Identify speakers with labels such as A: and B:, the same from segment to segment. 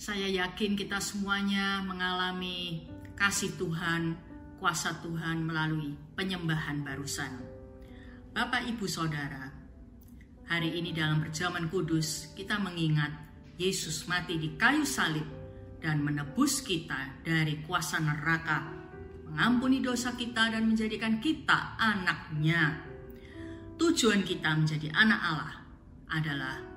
A: Saya yakin kita semuanya mengalami kasih Tuhan, kuasa Tuhan melalui penyembahan barusan. Bapak, ibu, saudara, hari ini dalam perjamuan kudus kita mengingat Yesus mati di kayu salib dan menebus kita dari kuasa neraka, mengampuni dosa kita dan menjadikan kita anaknya. Tujuan kita menjadi anak Allah adalah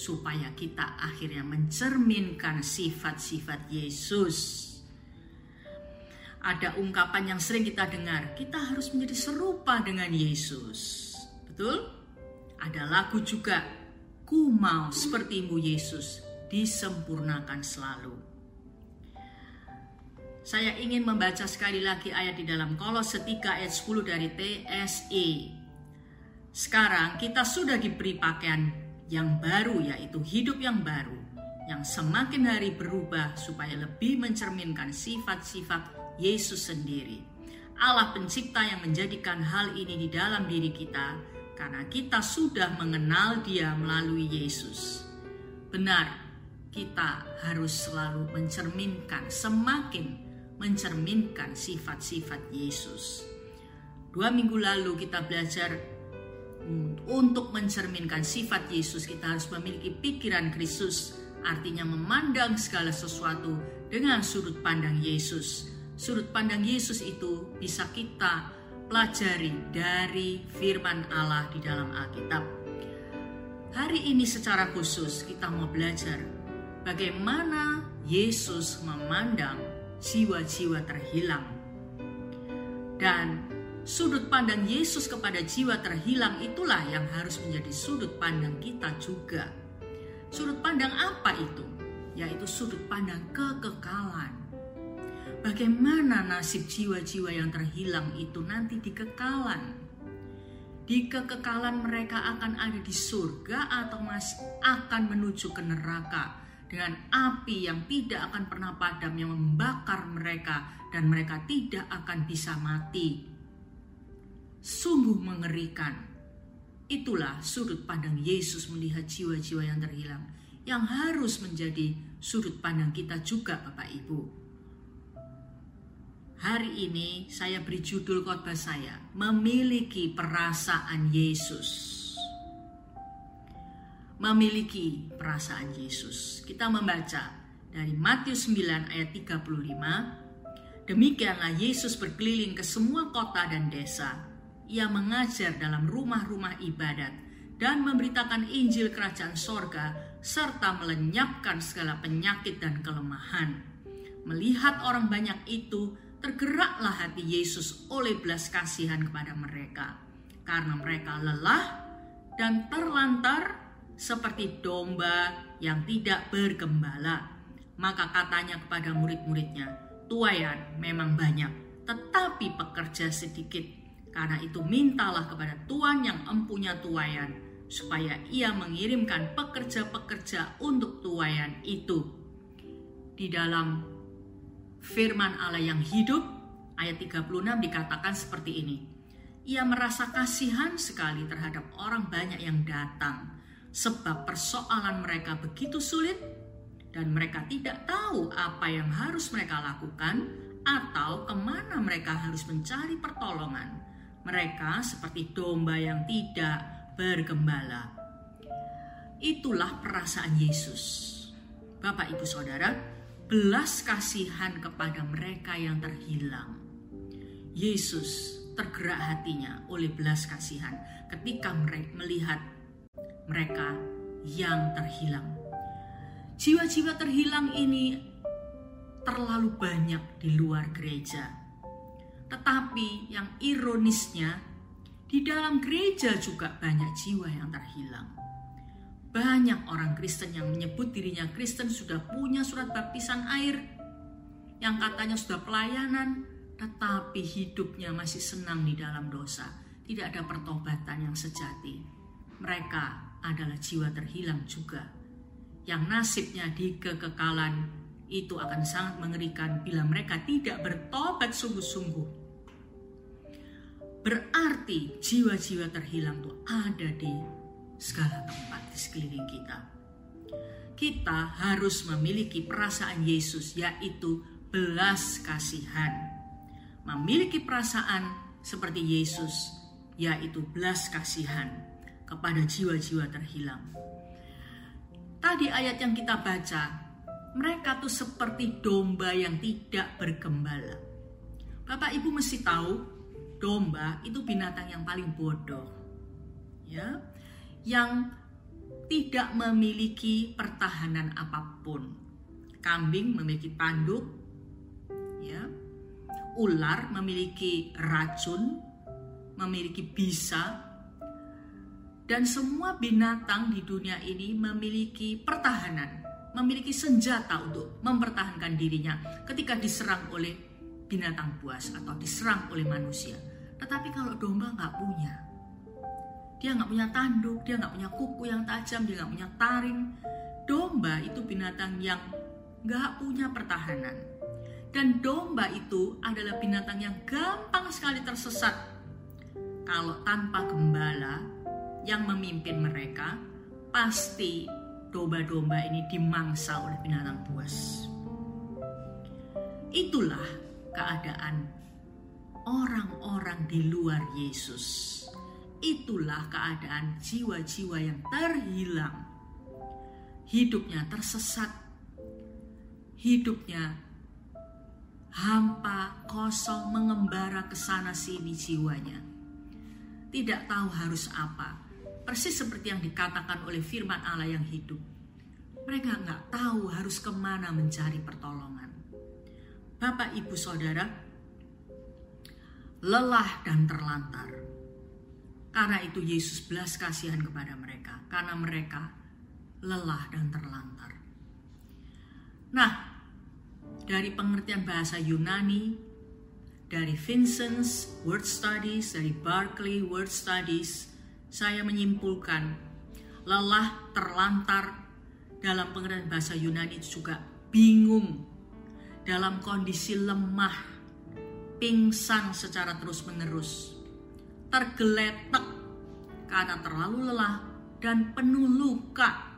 A: supaya kita akhirnya mencerminkan sifat-sifat Yesus. Ada ungkapan yang sering kita dengar, kita harus menjadi serupa dengan Yesus. Betul? Ada lagu juga, ku mau sepertimu Yesus, disempurnakan selalu. Saya ingin membaca sekali lagi ayat di dalam Kolose 3 ayat 10 dari TSE. Sekarang kita sudah diberi pakaian yang baru yaitu hidup yang baru yang semakin hari berubah supaya lebih mencerminkan sifat-sifat Yesus sendiri. Allah pencipta yang menjadikan hal ini di dalam diri kita karena kita sudah mengenal dia melalui Yesus. Benar, kita harus selalu mencerminkan, semakin mencerminkan sifat-sifat Yesus. Dua minggu lalu kita belajar untuk mencerminkan sifat Yesus kita harus memiliki pikiran Kristus. Artinya memandang segala sesuatu dengan sudut pandang Yesus. Sudut pandang Yesus itu bisa kita pelajari dari firman Allah di dalam Alkitab. Hari ini secara khusus kita mau belajar bagaimana Yesus memandang jiwa-jiwa terhilang. Dan sudut pandang Yesus kepada jiwa terhilang itulah yang harus menjadi sudut pandang kita juga. Sudut pandang apa itu? Yaitu sudut pandang kekekalan. Bagaimana nasib jiwa-jiwa yang terhilang itu nanti di kekalan? Di kekekalan mereka akan ada di surga atau masih akan menuju ke neraka dengan api yang tidak akan pernah padam yang membakar mereka dan mereka tidak akan bisa mati sungguh mengerikan. Itulah sudut pandang Yesus melihat jiwa-jiwa yang terhilang, yang harus menjadi sudut pandang kita juga, Bapak Ibu. Hari ini saya beri judul khotbah saya, memiliki perasaan Yesus. Memiliki perasaan Yesus. Kita membaca dari Matius 9 ayat 35. Demikianlah Yesus berkeliling ke semua kota dan desa, ia mengajar dalam rumah-rumah ibadat dan memberitakan Injil Kerajaan Sorga serta melenyapkan segala penyakit dan kelemahan. Melihat orang banyak itu, tergeraklah hati Yesus oleh belas kasihan kepada mereka, karena mereka lelah dan terlantar seperti domba yang tidak bergembala. Maka katanya kepada murid-muridnya, tuayan memang banyak, tetapi pekerja sedikit. Karena itu mintalah kepada Tuhan yang empunya tuayan supaya ia mengirimkan pekerja-pekerja untuk tuayan itu. Di dalam firman Allah yang hidup ayat 36 dikatakan seperti ini. Ia merasa kasihan sekali terhadap orang banyak yang datang sebab persoalan mereka begitu sulit dan mereka tidak tahu apa yang harus mereka lakukan atau ke mana mereka harus mencari pertolongan mereka seperti domba yang tidak bergembala. Itulah perasaan Yesus. Bapak, ibu, saudara, belas kasihan kepada mereka yang terhilang. Yesus tergerak hatinya oleh belas kasihan ketika melihat mereka yang terhilang. Jiwa-jiwa terhilang ini terlalu banyak di luar gereja tetapi yang ironisnya, di dalam gereja juga banyak jiwa yang terhilang. Banyak orang Kristen yang menyebut dirinya Kristen sudah punya surat baptisan air, yang katanya sudah pelayanan, tetapi hidupnya masih senang di dalam dosa. Tidak ada pertobatan yang sejati. Mereka adalah jiwa terhilang juga, yang nasibnya di kekekalan itu akan sangat mengerikan bila mereka tidak bertobat sungguh-sungguh Berarti jiwa-jiwa terhilang itu ada di segala tempat di sekeliling kita. kita harus memiliki perasaan Yesus, yaitu belas kasihan. Memiliki perasaan seperti Yesus, yaitu belas kasihan kepada jiwa-jiwa terhilang. Tadi ayat yang kita baca, mereka tuh seperti domba yang tidak bergembala. Bapak Ibu mesti tahu, domba itu binatang yang paling bodoh. Ya, yang tidak memiliki pertahanan apa pun. Kambing memiliki tanduk, ya. Ular memiliki racun, memiliki bisa, dan semua binatang di dunia ini memiliki pertahanan, memiliki senjata untuk mempertahankan dirinya ketika diserang oleh binatang buas atau diserang oleh manusia. Tetapi kalau domba nggak punya, dia nggak punya tanduk, dia nggak punya kuku yang tajam, dia nggak punya taring. Domba itu binatang yang nggak punya pertahanan. Dan domba itu adalah binatang yang gampang sekali tersesat. Kalau tanpa gembala yang memimpin mereka, pasti domba-domba ini dimangsa oleh binatang buas. Itulah keadaan orang-orang di luar Yesus itulah keadaan jiwa-jiwa yang terhilang. Hidupnya tersesat, hidupnya hampa, kosong, mengembara ke sana sini jiwanya. Tidak tahu harus apa, persis seperti yang dikatakan oleh firman Allah yang hidup. Mereka nggak tahu harus ke mana mencari pertolongan. Bapak, ibu, saudara, lelah dan terlantar karena itu Yesus belas kasihan kepada mereka karena mereka lelah dan terlantar. Nah, dari pengertian bahasa Yunani, dari Vincent's Word Studies, dari Barclay Word Studies, saya menyimpulkan lelah terlantar dalam pengertian bahasa Yunani juga bingung dalam kondisi lemah, pingsan secara terus-menerus tergeletak karena terlalu lelah dan penuh luka.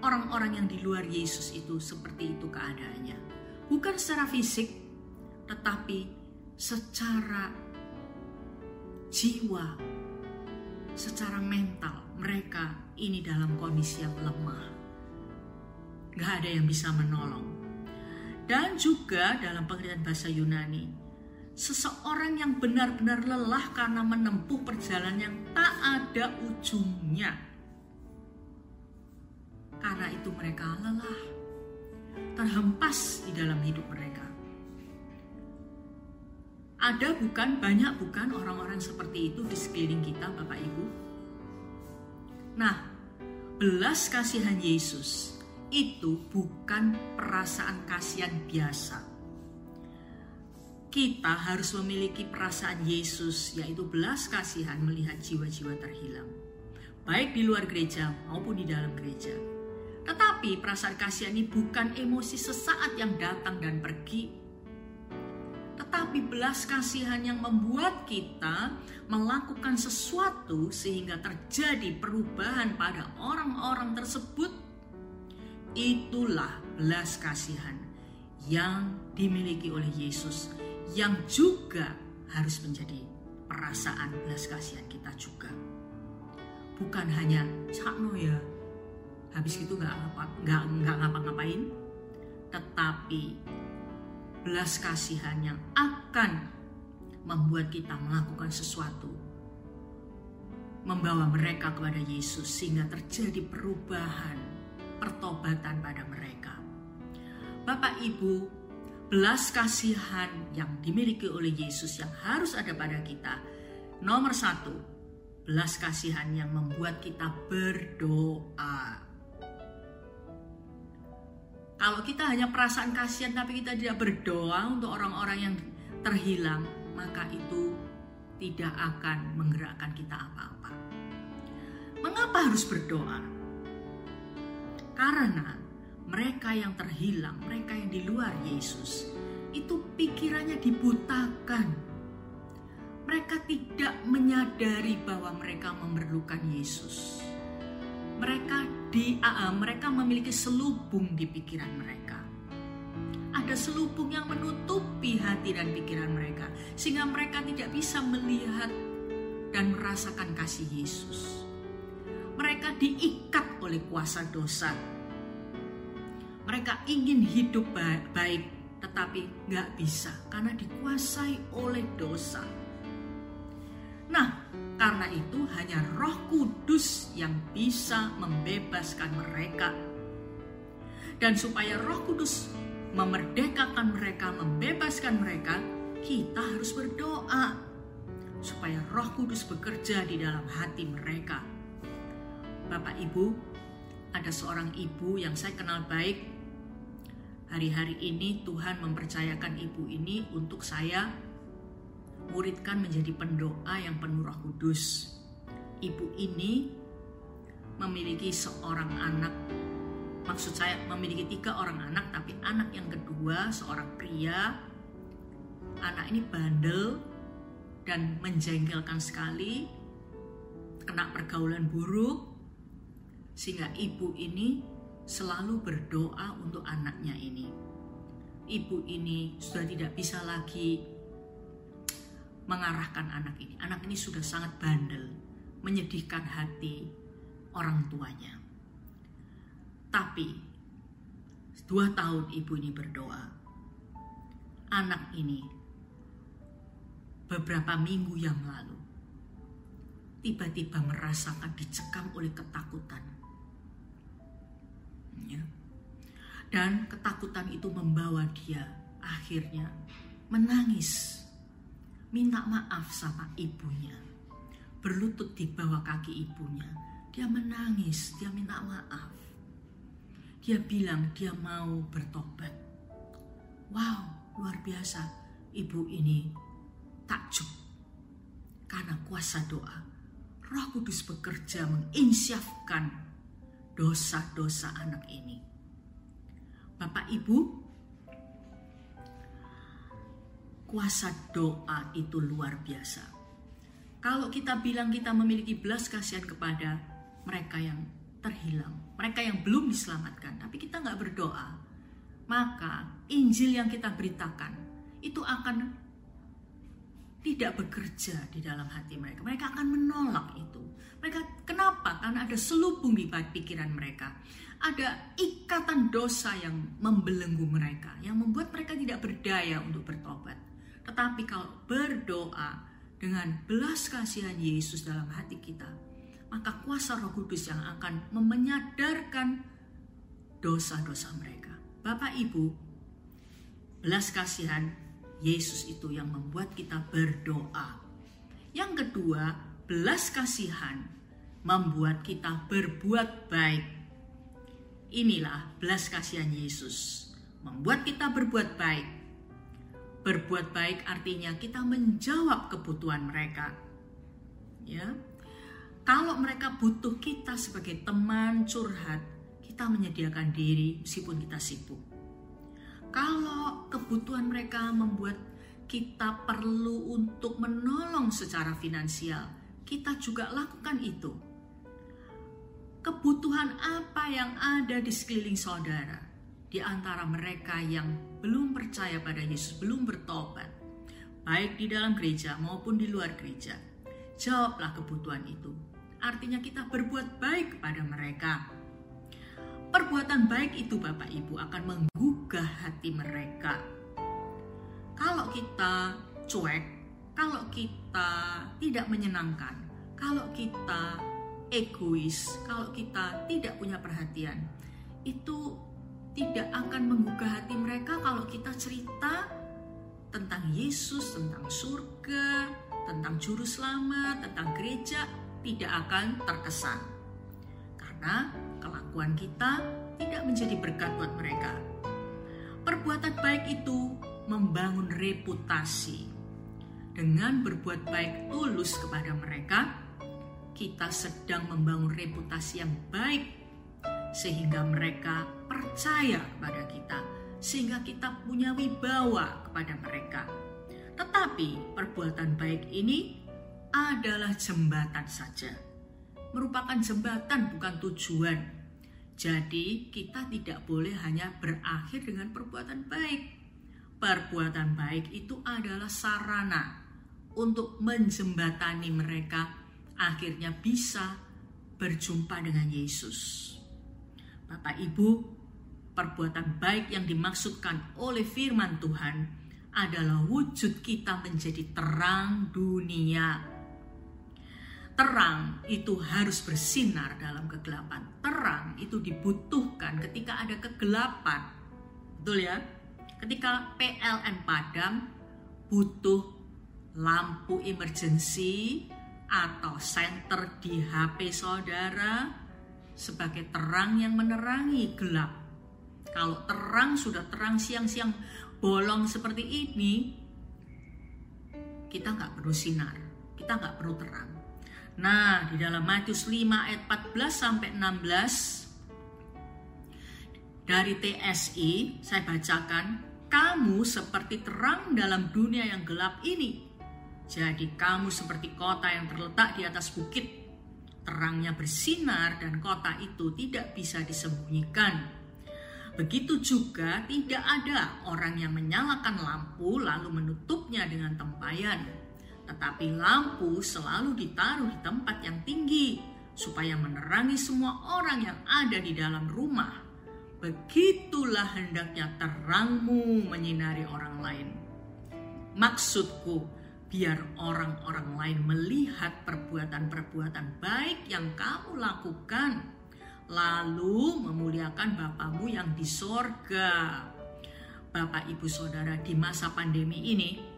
A: Orang-orang yang di luar Yesus itu seperti itu keadaannya. Bukan secara fisik, tetapi secara jiwa, secara mental. Mereka ini dalam kondisi yang lemah. Gak ada yang bisa menolong. Dan juga dalam pengertian bahasa Yunani, seseorang yang benar-benar lelah karena menempuh perjalanan yang tak ada ujungnya. Karena itu mereka lelah, terhempas di dalam hidup mereka. Ada bukan banyak bukan orang-orang seperti itu di sekeliling kita Bapak Ibu? Nah, belas kasihan Yesus itu bukan perasaan kasihan biasa kita harus memiliki perasaan Yesus, yaitu belas kasihan melihat jiwa-jiwa terhilang, baik di luar gereja maupun di dalam gereja. Tetapi perasaan kasihan ini bukan emosi sesaat yang datang dan pergi, tetapi belas kasihan yang membuat kita melakukan sesuatu sehingga terjadi perubahan pada orang-orang tersebut. Itulah belas kasihan yang dimiliki oleh Yesus yang juga harus menjadi perasaan belas kasihan kita juga. Bukan hanya cakno ya, habis itu nggak nggak nggak ngapa-ngapain, tetapi belas kasihan yang akan membuat kita melakukan sesuatu, membawa mereka kepada Yesus sehingga terjadi perubahan, pertobatan pada mereka. Bapak Ibu, belas kasihan yang dimiliki oleh Yesus yang harus ada pada kita. Nomor satu, belas kasihan yang membuat kita berdoa. Kalau kita hanya perasaan kasihan tapi kita tidak berdoa untuk orang-orang yang terhilang, maka itu tidak akan menggerakkan kita apa-apa. Mengapa harus berdoa? Karena mereka yang terhilang, mereka yang di luar Yesus, itu pikirannya dibutakan. Mereka tidak menyadari bahwa mereka memerlukan Yesus. Mereka di uh, mereka memiliki selubung di pikiran mereka. Ada selubung yang menutupi hati dan pikiran mereka sehingga mereka tidak bisa melihat dan merasakan kasih Yesus. Mereka diikat oleh kuasa dosa. Mereka ingin hidup baik, tetapi nggak bisa karena dikuasai oleh dosa. Nah, karena itu hanya Roh Kudus yang bisa membebaskan mereka. Dan supaya Roh Kudus memerdekakan mereka, membebaskan mereka, kita harus berdoa supaya Roh Kudus bekerja di dalam hati mereka. Bapak Ibu, ada seorang ibu yang saya kenal baik. Hari-hari ini Tuhan mempercayakan ibu ini untuk saya muridkan menjadi pendoa yang penuh roh kudus. Ibu ini memiliki seorang anak, maksud saya memiliki tiga orang anak, tapi anak yang kedua seorang pria. Anak ini bandel dan menjengkelkan sekali, kena pergaulan buruk, sehingga ibu ini selalu berdoa untuk anaknya ini. Ibu ini sudah tidak bisa lagi mengarahkan anak ini. Anak ini sudah sangat bandel, menyedihkan hati orang tuanya. Tapi dua tahun ibu ini berdoa, anak ini beberapa minggu yang lalu tiba-tiba merasakan dicekam oleh ketakutan. Ya. Dan ketakutan itu membawa dia akhirnya menangis minta maaf sama ibunya. Berlutut di bawah kaki ibunya. Dia menangis, dia minta maaf. Dia bilang dia mau bertobat. Wow, luar biasa. Ibu ini takjub. Karena kuasa doa. Roh Kudus bekerja menginsyafkan dosa-dosa anak ini. Bapak Ibu, kuasa doa itu luar biasa. Kalau kita bilang kita memiliki belas kasihan kepada mereka yang terhilang, mereka yang belum diselamatkan, tapi kita nggak berdoa, maka Injil yang kita beritakan itu akan tidak bekerja di dalam hati mereka. Mereka akan menolak itu. Mereka kenapa? Karena ada selubung di pikiran mereka. Ada ikatan dosa yang membelenggu mereka, yang membuat mereka tidak berdaya untuk bertobat. Tetapi kalau berdoa dengan belas kasihan Yesus dalam hati kita, maka kuasa Roh Kudus yang akan menyadarkan dosa-dosa mereka. Bapak Ibu, belas kasihan Yesus itu yang membuat kita berdoa. Yang kedua, belas kasihan membuat kita berbuat baik. Inilah belas kasihan Yesus, membuat kita berbuat baik Berbuat baik artinya kita menjawab kebutuhan mereka. Ya. Kalau mereka butuh kita sebagai teman curhat, kita menyediakan diri meskipun kita sibuk. Kalau kebutuhan mereka membuat kita perlu untuk menolong secara finansial, kita juga lakukan itu. Kebutuhan apa yang ada di sekeliling saudara, di antara mereka yang belum percaya pada Yesus, belum bertobat, baik di dalam gereja maupun di luar gereja. Jawablah kebutuhan itu. Artinya kita berbuat baik kepada mereka. Perbuatan baik itu Bapak Ibu akan menggugah hati mereka. Kalau kita cuek, kalau kita tidak menyenangkan, kalau kita egois, kalau kita tidak punya perhatian, itu tidak akan menggugah hati mereka kalau kita cerita tentang Yesus, tentang surga, tentang juru selamat, tentang gereja, tidak akan terkesan. Karena kelakuan kita tidak menjadi berkat buat mereka. Perbuatan baik itu membangun reputasi. Dengan berbuat baik tulus kepada mereka, kita sedang membangun reputasi yang baik sehingga mereka percaya kepada kita, sehingga kita punya wibawa kepada mereka. Tetapi perbuatan baik ini adalah jembatan saja, merupakan jembatan bukan tujuan. Jadi, kita tidak boleh hanya berakhir dengan perbuatan baik. Perbuatan baik itu adalah sarana untuk menjembatani mereka akhirnya bisa berjumpa dengan Yesus. Bapak Ibu, perbuatan baik yang dimaksudkan oleh firman Tuhan adalah wujud kita menjadi terang dunia Terang itu harus bersinar dalam kegelapan. Terang itu dibutuhkan ketika ada kegelapan. Betul ya? Ketika PLN padam, butuh lampu emergency atau senter di HP saudara sebagai terang yang menerangi gelap. Kalau terang sudah terang siang-siang bolong seperti ini, kita nggak perlu sinar, kita nggak perlu terang. Nah, di dalam Matius 5 ayat 14 sampai 16 dari TSI saya bacakan, kamu seperti terang dalam dunia yang gelap ini. Jadi kamu seperti kota yang terletak di atas bukit. Terangnya bersinar dan kota itu tidak bisa disembunyikan. Begitu juga tidak ada orang yang menyalakan lampu lalu menutupnya dengan tempayan tetapi lampu selalu ditaruh di tempat yang tinggi supaya menerangi semua orang yang ada di dalam rumah. Begitulah hendaknya terangmu menyinari orang lain. Maksudku, biar orang-orang lain melihat perbuatan-perbuatan baik yang kamu lakukan, lalu memuliakan Bapamu yang di sorga. Bapak, ibu, saudara, di masa pandemi ini,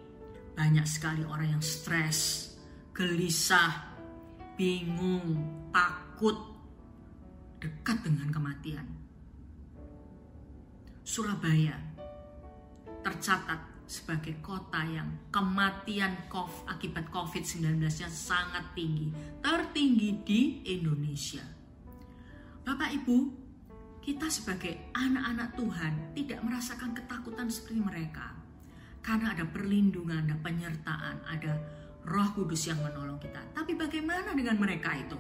A: banyak sekali orang yang stres, gelisah, bingung, takut, dekat dengan kematian. Surabaya tercatat sebagai kota yang kematian COVID, akibat COVID-19-nya sangat tinggi, tertinggi di Indonesia. Bapak Ibu, kita sebagai anak-anak Tuhan tidak merasakan ketakutan seperti mereka. Karena ada perlindungan, ada penyertaan, ada roh kudus yang menolong kita. Tapi bagaimana dengan mereka itu?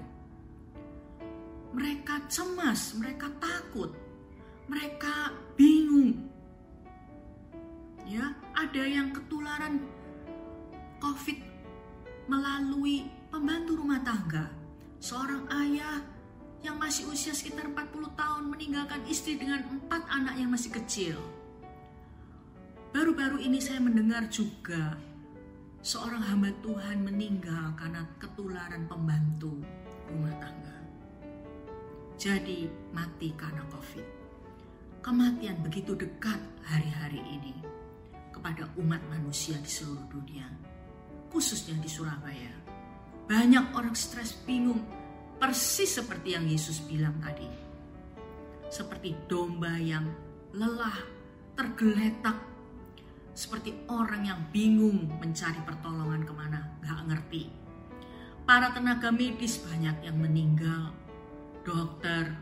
A: Mereka cemas, mereka takut, mereka bingung. Ya, ada yang ketularan COVID melalui pembantu rumah tangga. Seorang ayah yang masih usia sekitar 40 tahun meninggalkan istri dengan empat anak yang masih kecil Baru-baru ini saya mendengar juga seorang hamba Tuhan meninggal karena ketularan pembantu rumah tangga. Jadi mati karena COVID. Kematian begitu dekat hari-hari ini kepada umat manusia di seluruh dunia, khususnya di Surabaya. Banyak orang stres bingung, persis seperti yang Yesus bilang tadi. Seperti domba yang lelah, tergeletak seperti orang yang bingung mencari pertolongan ke mana, gak ngerti. Para tenaga medis banyak yang meninggal, dokter,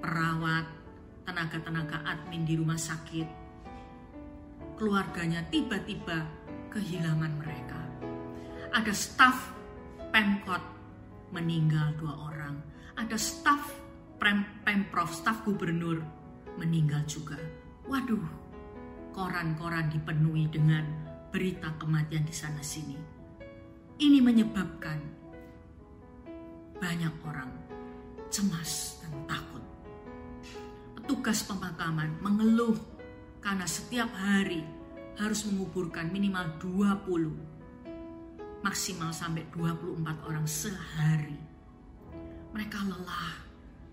A: perawat, tenaga-tenaga admin di rumah sakit. Keluarganya tiba-tiba kehilangan mereka. Ada staf Pemkot meninggal dua orang. Ada staf Pemprov, staf gubernur meninggal juga. Waduh, koran-koran dipenuhi dengan berita kematian di sana sini. Ini menyebabkan banyak orang cemas dan takut. Petugas pemakaman mengeluh karena setiap hari harus menguburkan minimal 20 maksimal sampai 24 orang sehari. Mereka lelah,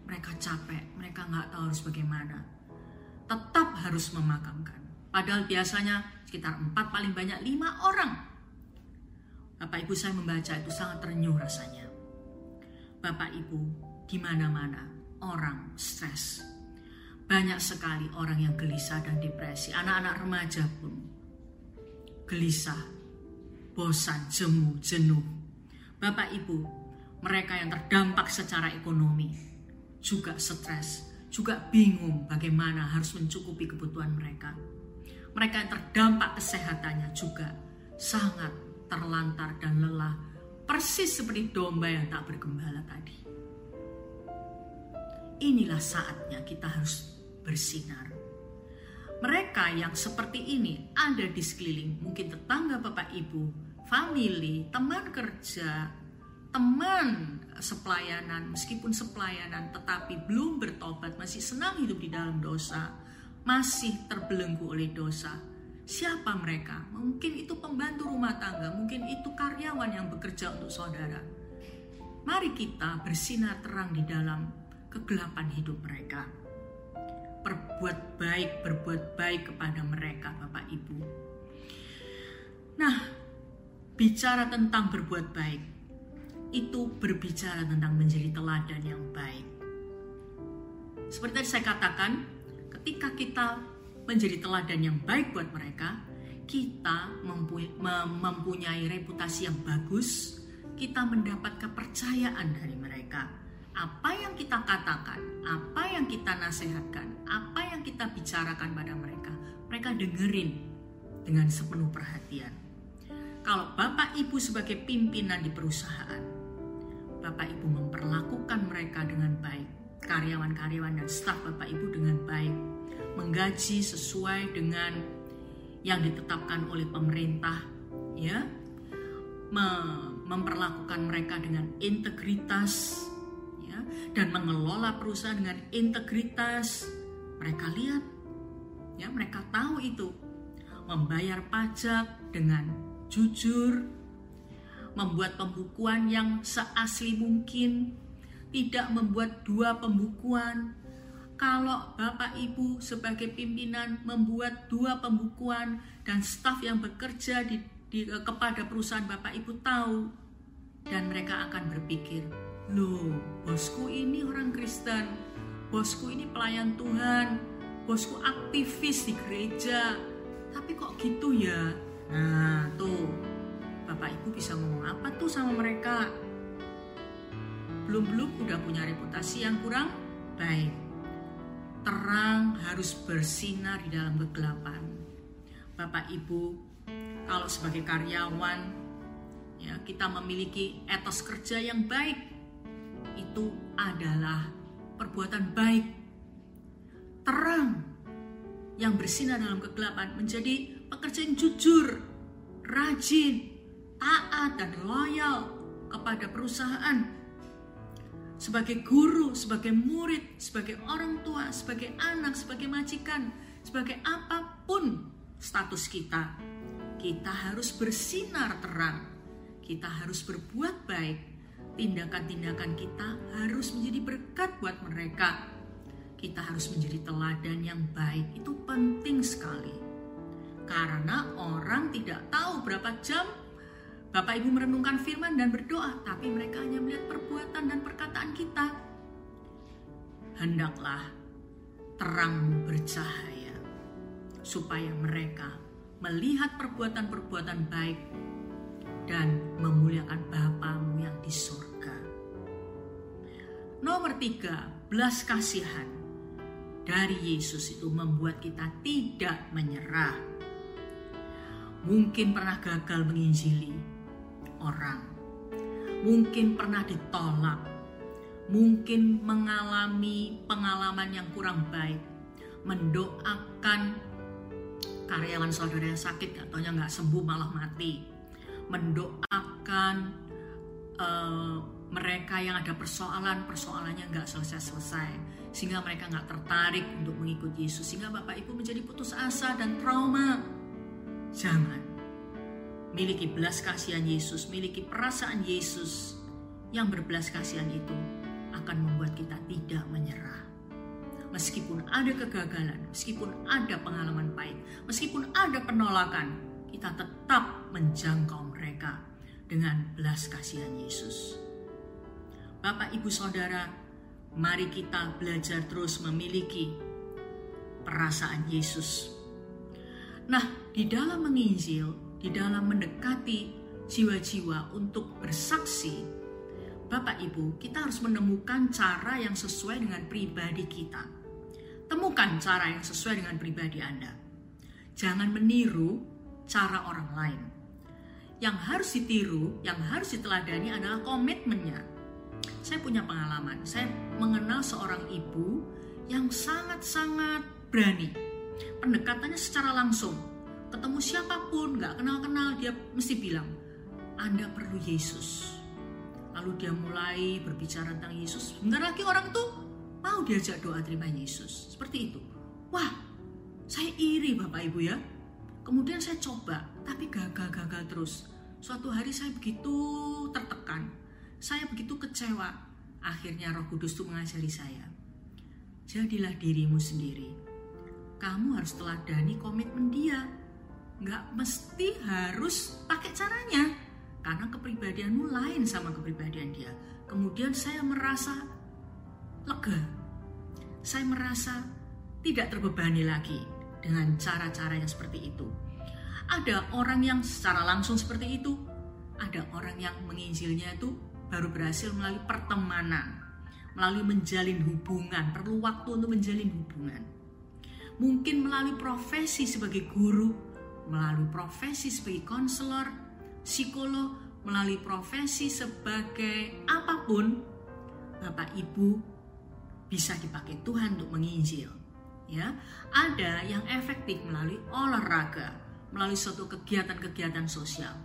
A: mereka capek, mereka nggak tahu harus bagaimana. Tetap harus memakamkan. Padahal biasanya sekitar empat paling banyak lima orang. Bapak Ibu saya membaca itu sangat terenyuh rasanya. Bapak Ibu di mana-mana orang stres. Banyak sekali orang yang gelisah dan depresi. Anak-anak remaja pun gelisah, bosan, jemu, jenuh. Bapak Ibu, mereka yang terdampak secara ekonomi juga stres, juga bingung bagaimana harus mencukupi kebutuhan mereka mereka yang terdampak kesehatannya juga sangat terlantar dan lelah, persis seperti domba yang tak bergembala tadi. inilah saatnya kita harus bersinar. Mereka yang seperti ini ada di sekeliling, mungkin tetangga Bapak Ibu, family, teman kerja, teman sepelayanan, meskipun sepelayanan tetapi belum bertobat, masih senang hidup di dalam dosa, masih terbelenggu oleh dosa. Siapa mereka? Mungkin itu pembantu rumah tangga, mungkin itu karyawan yang bekerja untuk saudara. Mari kita bersinar terang di dalam kegelapan hidup mereka. Berbuat baik, berbuat baik kepada mereka, Bapak Ibu. Nah, bicara tentang berbuat baik, itu berbicara tentang menjadi teladan yang baik. Seperti tadi saya katakan, ketika kita menjadi teladan yang baik buat mereka, kita mempunyai reputasi yang bagus, kita mendapat kepercayaan dari mereka. Apa yang kita katakan, apa yang kita nasihatkan, apa yang kita bicarakan pada mereka, mereka dengerin dengan sepenuh perhatian. Kalau Bapak Ibu sebagai pimpinan di perusahaan, Bapak Ibu memperlakukan mereka dengan baik, karyawan-karyawan dan staf Bapak Ibu dengan baik, menggaji sesuai dengan yang ditetapkan oleh pemerintah ya. Memperlakukan mereka dengan integritas ya dan mengelola perusahaan dengan integritas. Mereka lihat ya mereka tahu itu. Membayar pajak dengan jujur membuat pembukuan yang seasli mungkin tidak membuat dua pembukuan kalau Bapak Ibu sebagai pimpinan membuat dua pembukuan dan staf yang bekerja di, di, eh, kepada perusahaan Bapak Ibu tahu dan mereka akan berpikir, loh bosku ini orang Kristen, bosku ini pelayan Tuhan, bosku aktivis di gereja, tapi kok gitu ya? Nah tuh, Bapak Ibu bisa ngomong apa tuh sama mereka? Belum-belum udah punya reputasi yang kurang baik terang harus bersinar di dalam kegelapan. Bapak Ibu, kalau sebagai karyawan ya kita memiliki etos kerja yang baik itu adalah perbuatan baik. Terang yang bersinar dalam kegelapan menjadi pekerja yang jujur, rajin, taat dan loyal kepada perusahaan sebagai guru, sebagai murid, sebagai orang tua, sebagai anak, sebagai majikan, sebagai apa pun status kita, kita harus bersinar terang. Kita harus berbuat baik. Tindakan-tindakan kita harus menjadi berkat buat mereka. Kita harus menjadi teladan yang baik. Itu penting sekali. Karena orang tidak tahu berapa jam Bapak Ibu merenungkan firman dan berdoa, tapi mereka hanya melihat perbuatan dan perkataan kita. Hendaklah terang bercahaya, supaya mereka melihat perbuatan-perbuatan baik dan memuliakan Bapamu yang di surga. Nomor tiga, belas kasihan dari Yesus itu membuat kita tidak menyerah. Mungkin pernah gagal menginjili, orang. Mungkin pernah ditolak, mungkin mengalami pengalaman yang kurang baik, mendoakan karyawan saudara yang sakit katanya nggak sembuh malah mati, mendoakan uh, mereka yang ada persoalan persoalannya nggak selesai-selesai. Sehingga mereka nggak tertarik untuk mengikuti Yesus. Sehingga bapak ibu menjadi putus asa dan trauma. Jangan miliki belas kasihan Yesus, miliki perasaan Yesus yang berbelas kasihan itu akan membuat kita tidak menyerah. Meskipun ada kegagalan, meskipun ada pengalaman pahit, meskipun ada penolakan, kita tetap menjangkau mereka dengan belas kasihan Yesus. Bapak, Ibu, Saudara, mari kita belajar terus memiliki perasaan Yesus. Nah, di dalam menginjil, di dalam mendekati jiwa-jiwa untuk bersaksi, Bapak Ibu, kita harus menemukan cara yang sesuai dengan pribadi kita. Temukan cara yang sesuai dengan pribadi Anda. Jangan meniru cara orang lain. Yang harus ditiru, yang harus diteladani adalah komitmennya. Saya punya pengalaman. Saya mengenal seorang ibu yang sangat-sangat berani. Pendekatannya secara langsung. Ketemu siapa pun, nggak kenal-kenal, dia mesti bilang, Anda perlu Yesus. Lalu dia mulai berbicara tentang Yesus. Bentar lagi orang tuh mau diajak doa terima Yesus. Seperti itu. Wah, saya iri Bapak Ibu ya. Kemudian saya coba, tapi gagal-gagal terus. Suatu hari saya begitu tertekan. Saya begitu kecewa. Akhirnya roh kudus itu mengajari saya. Jadilah dirimu sendiri. Kamu harus teladani komitmen dia. Nggak mesti harus pakai caranya. Karena kepribadianmu lain sama kepribadian dia. Kemudian saya merasa lega. Saya merasa tidak terbebani lagi dengan cara-cara yang seperti itu. Ada orang yang secara langsung seperti itu, ada orang yang menginjilnya itu baru berhasil melalui pertemanan, melalui menjalin hubungan, perlu waktu untuk menjalin hubungan. Mungkin melalui profesi sebagai guru, melalui profesi sebagai konselor, psikolog, melalui profesi sebagai apa pun, Bapak Ibu bisa dipakai Tuhan untuk menginjil. Ya, ada yang efektif melalui olahraga, melalui suatu kegiatan-kegiatan sosial.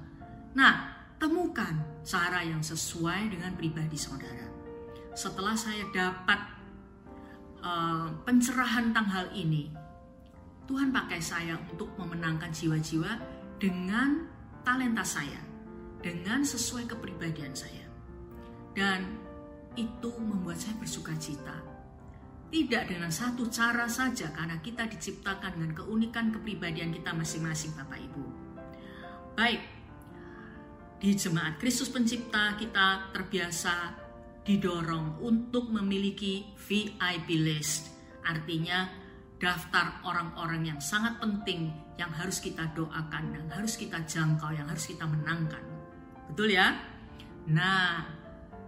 A: Nah, temukan cara yang sesuai dengan pribadi saudara. Setelah saya dapat uh, pencerahan tentang hal ini, Tuhan pakai saya untuk memenangkan jiwa-jiwa dengan talenta saya, dengan sesuai kepribadian saya. Dan itu membuat saya bersuka cita tidak dengan satu cara saja karena kita diciptakan dengan keunikan kepribadian kita masing-masing Bapak Ibu. Baik, di jemaat Kristus pencipta kita terbiasa didorong untuk memiliki VIP list. Artinya daftar orang-orang yang sangat penting yang harus kita doakan dan harus kita jangkau, yang harus kita menangkan. Betul ya? Nah,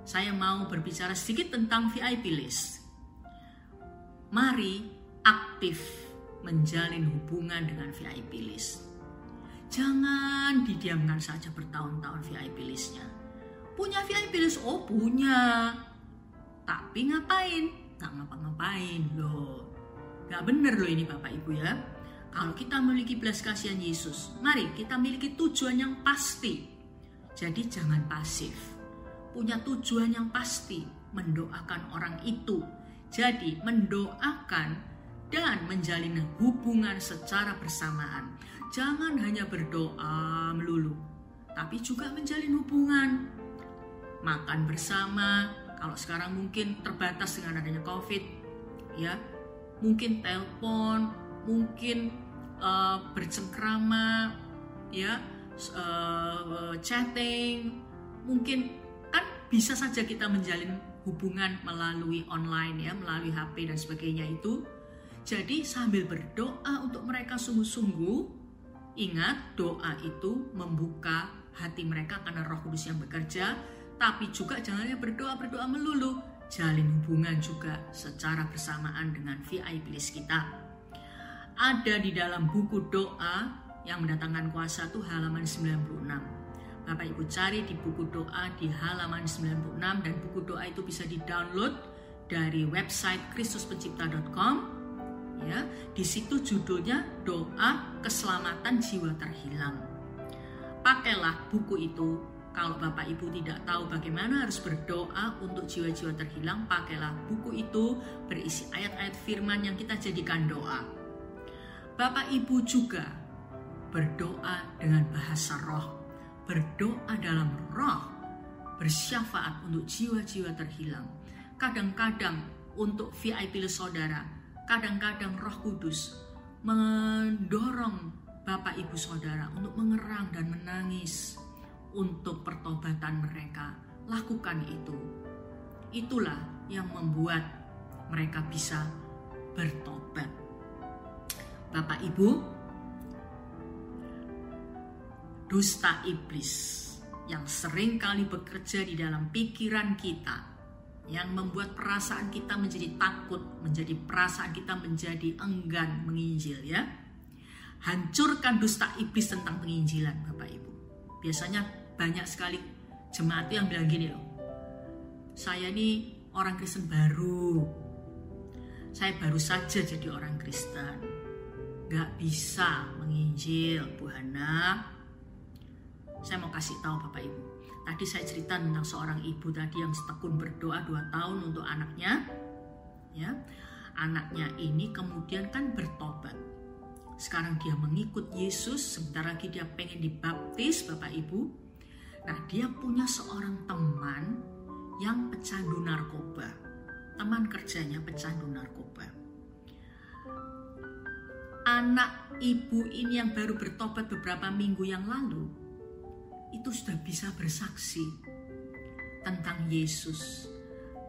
A: saya mau berbicara sedikit tentang VIP list mari aktif menjalin hubungan dengan VIP list. Jangan didiamkan saja bertahun-tahun VIP listnya. Punya VIP list? Oh punya. Tapi ngapain? Gak ngapa-ngapain loh. Gak bener loh ini Bapak Ibu ya. Kalau kita memiliki belas kasihan Yesus, mari kita miliki tujuan yang pasti. Jadi jangan pasif. Punya tujuan yang pasti, mendoakan orang itu jadi mendoakan dan menjalin hubungan secara bersamaan. Jangan hanya berdoa melulu, tapi juga menjalin hubungan. Makan bersama, kalau sekarang mungkin terbatas dengan adanya COVID, ya. Mungkin telepon, mungkin uh, bercengkrama, ya, uh, chatting, mungkin kan bisa saja kita menjalin hubungan melalui online ya, melalui HP dan sebagainya itu. Jadi sambil berdoa untuk mereka sungguh-sungguh, ingat doa itu membuka hati mereka karena Roh Kudus yang bekerja, tapi juga jangan hanya berdoa-berdoa melulu, jalin hubungan juga secara bersamaan dengan VIP list kita. Ada di dalam buku doa yang mendatangkan kuasa itu halaman 96 Bapak Ibu cari di buku doa di halaman 96 dan buku doa itu bisa di-download dari website kristuspencipta.com ya. Di situ judulnya doa keselamatan jiwa terhilang. Pakailah buku itu kalau Bapak Ibu tidak tahu bagaimana harus berdoa untuk jiwa-jiwa terhilang, pakailah buku itu berisi ayat-ayat firman yang kita jadikan doa. Bapak Ibu juga berdoa dengan bahasa roh berdoa dalam roh, bersyafaat untuk jiwa-jiwa terhilang. Kadang-kadang untuk VIP saudara, kadang-kadang roh kudus mendorong Bapak Ibu Saudara untuk mengerang dan menangis untuk pertobatan mereka. Lakukan itu. Itulah yang membuat mereka bisa bertobat. Bapak Ibu, dusta iblis yang sering kali bekerja di dalam pikiran kita yang membuat perasaan kita menjadi takut, menjadi perasaan kita menjadi enggan menginjil ya. Hancurkan dusta iblis tentang penginjilan Bapak Ibu. Biasanya banyak sekali jemaat yang bilang gini loh. saya ini orang Kristen baru. Saya baru saja jadi orang Kristen. Gak bisa menginjil, Bu Hana. Saya mau kasih tahu Bapak Ibu. Tadi saya cerita tentang seorang ibu tadi yang setekun berdoa dua tahun untuk anaknya. Ya, anaknya ini kemudian kan bertobat. Sekarang dia mengikut Yesus, sebentar lagi dia pengen dibaptis Bapak Ibu. Nah dia punya seorang teman yang pecandu narkoba. Teman kerjanya pecandu narkoba. Anak ibu ini yang baru bertobat beberapa minggu yang lalu, itu sudah bisa bersaksi tentang Yesus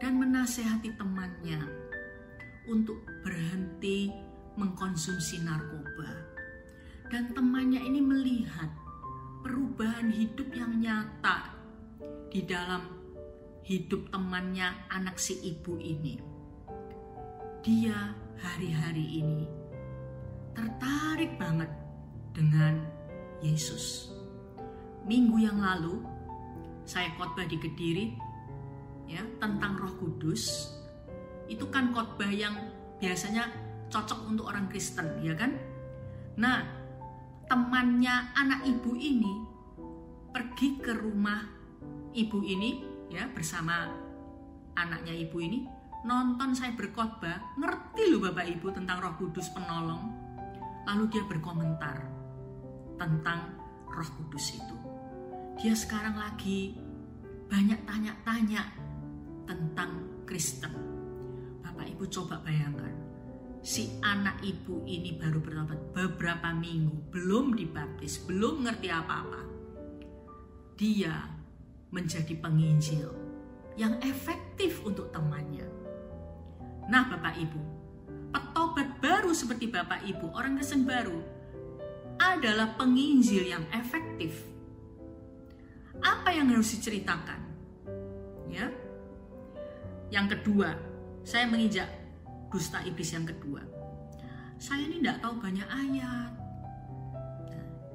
A: dan menasehati temannya untuk berhenti mengkonsumsi narkoba. Dan temannya ini melihat perubahan hidup yang nyata di dalam hidup temannya anak si ibu ini. Dia hari-hari ini tertarik banget dengan Yesus. Minggu yang lalu saya khotbah di Kediri ya tentang Roh Kudus. Itu kan khotbah yang biasanya cocok untuk orang Kristen, ya kan? Nah, temannya anak ibu ini pergi ke rumah ibu ini ya bersama anaknya ibu ini nonton saya berkhotbah ngerti loh bapak ibu tentang roh kudus penolong. Lalu dia berkomentar tentang roh kudus itu. Dia sekarang lagi banyak tanya-tanya tentang Kristen. Bapak ibu coba bayangkan si anak ibu ini baru bertobat beberapa minggu, belum dibaptis, belum ngerti apa-apa. Dia menjadi penginjil yang efektif untuk temannya. Nah, Bapak Ibu, petobat baru seperti Bapak Ibu, orang Kristen baru adalah penginjil yang efektif. Apa yang harus diceritakan? Ya. Yang kedua, saya menginjak dusta iblis yang kedua. Saya ini tidak tahu banyak ayat.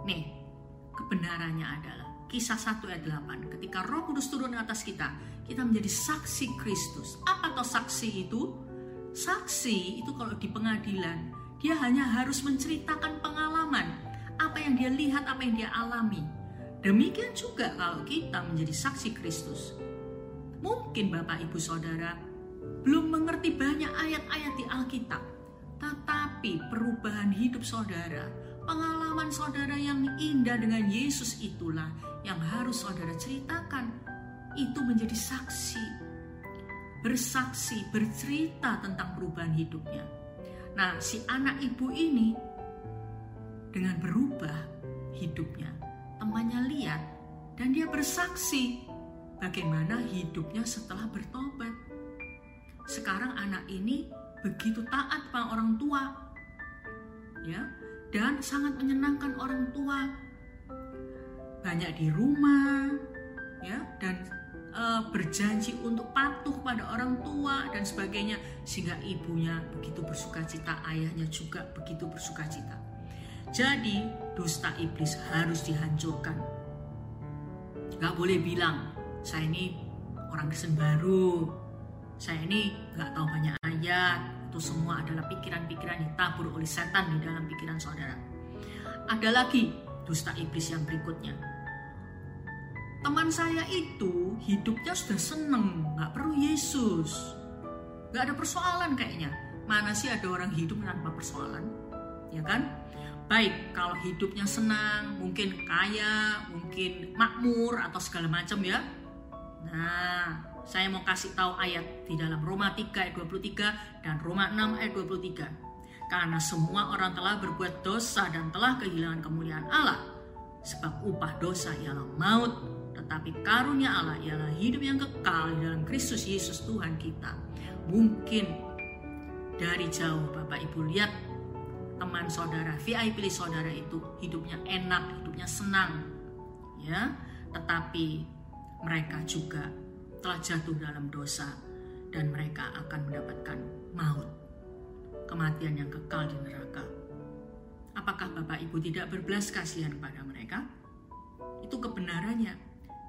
A: nih, kebenarannya adalah kisah 1 ayat 8. Ketika roh kudus turun atas kita, kita menjadi saksi Kristus. Apa toh saksi itu? Saksi itu kalau di pengadilan, dia hanya harus menceritakan pengalaman. Apa yang dia lihat, apa yang dia alami. Demikian juga kalau kita menjadi saksi Kristus. Mungkin Bapak Ibu Saudara belum mengerti banyak ayat-ayat di Alkitab, tetapi perubahan hidup saudara, pengalaman saudara yang indah dengan Yesus itulah yang harus saudara ceritakan. Itu menjadi saksi, bersaksi, bercerita tentang perubahan hidupnya. Nah, si anak ibu ini dengan berubah hidupnya, temannya lihat dan dia bersaksi bagaimana hidupnya setelah bertobat sekarang anak ini begitu taat pada orang tua ya dan sangat menyenangkan orang tua. Banyak di rumah ya dan e, berjanji untuk patuh pada orang tua dan sebagainya sehingga ibunya begitu bersuka cita ayahnya juga begitu bersuka cita. Jadi dusta iblis harus dihancurkan. Gak boleh bilang saya ini orang Kristen baru saya ini nggak tahu banyak ayat, itu semua adalah pikiran-pikiran yang tabur oleh setan di dalam pikiran saudara. Ada lagi dusta iblis yang berikutnya. Teman saya itu hidupnya sudah seneng, nggak perlu Yesus. Nggak ada persoalan kayaknya. Mana sih ada orang hidup tanpa persoalan? Ya kan? Baik, kalau hidupnya senang, mungkin kaya, mungkin makmur atau segala macam ya. Nah, saya mau kasih tahu ayat di dalam Roma 3 ayat 23 dan Roma 6 ayat 23. Karena semua orang telah berbuat dosa dan telah kehilangan kemuliaan Allah. Sebab upah dosa ialah maut, tetapi karunia Allah ialah hidup yang kekal dalam Kristus Yesus Tuhan kita. Mungkin dari jauh Bapak Ibu lihat teman saudara, VIP saudara itu hidupnya enak, hidupnya senang. Ya, tetapi mereka juga telah jatuh dalam dosa dan mereka akan mendapatkan maut, kematian yang kekal di neraka. Apakah Bapak Ibu tidak berbelas kasihan kepada mereka? Itu kebenarannya.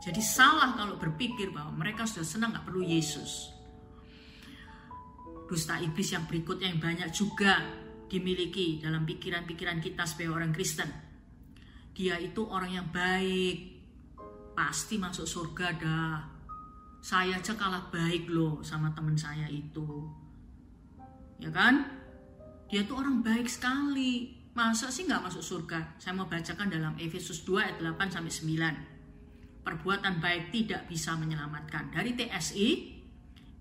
A: Jadi salah kalau berpikir bahwa mereka sudah senang nggak perlu Yesus. Dusta iblis yang berikutnya yang banyak juga dimiliki dalam pikiran-pikiran kita sebagai orang Kristen. Dia itu orang yang baik, pasti masuk surga dah. Saya aja kalah baik loh sama teman saya itu. Ya kan? Dia tuh orang baik sekali. Masa sih nggak masuk surga? Saya mau bacakan dalam Efesus 2 ayat 8 sampai 9 perbuatan baik tidak bisa menyelamatkan. Dari TSI,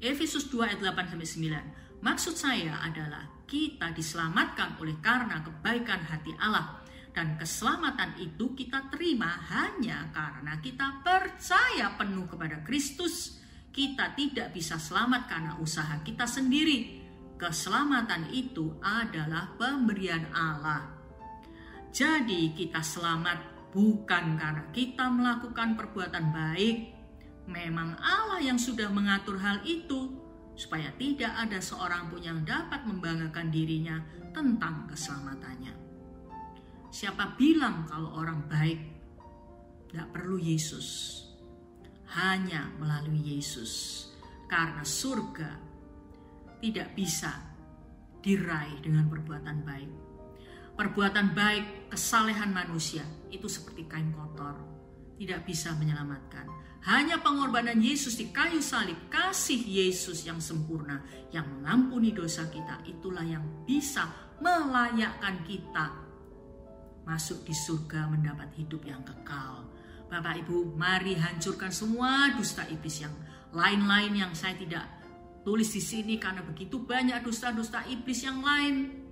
A: Efesus 2 ayat 8 sampai 9. Maksud saya adalah kita diselamatkan oleh karena kebaikan hati Allah dan keselamatan itu kita terima hanya karena kita percaya penuh kepada Kristus. Kita tidak bisa selamat karena usaha kita sendiri. Keselamatan itu adalah pemberian Allah. Jadi kita selamat bukan karena kita melakukan perbuatan baik. Memang Allah yang sudah mengatur hal itu, supaya tidak ada seorang pun yang dapat membanggakan dirinya tentang keselamatannya. Siapa bilang kalau orang baik tidak perlu Yesus? Hanya melalui Yesus, karena surga tidak bisa diraih dengan perbuatan baik Perbuatan baik, kesalehan manusia itu seperti kain kotor, tidak bisa menyelamatkan. Hanya pengorbanan Yesus di kayu salib, kasih Yesus yang sempurna, yang mengampuni dosa kita, itulah yang bisa melayakkan kita masuk di surga mendapat hidup yang kekal. Bapak Ibu, mari hancurkan semua dusta iblis yang lain-lain yang saya tidak tulis di sini karena begitu banyak dusta-dusta iblis yang lain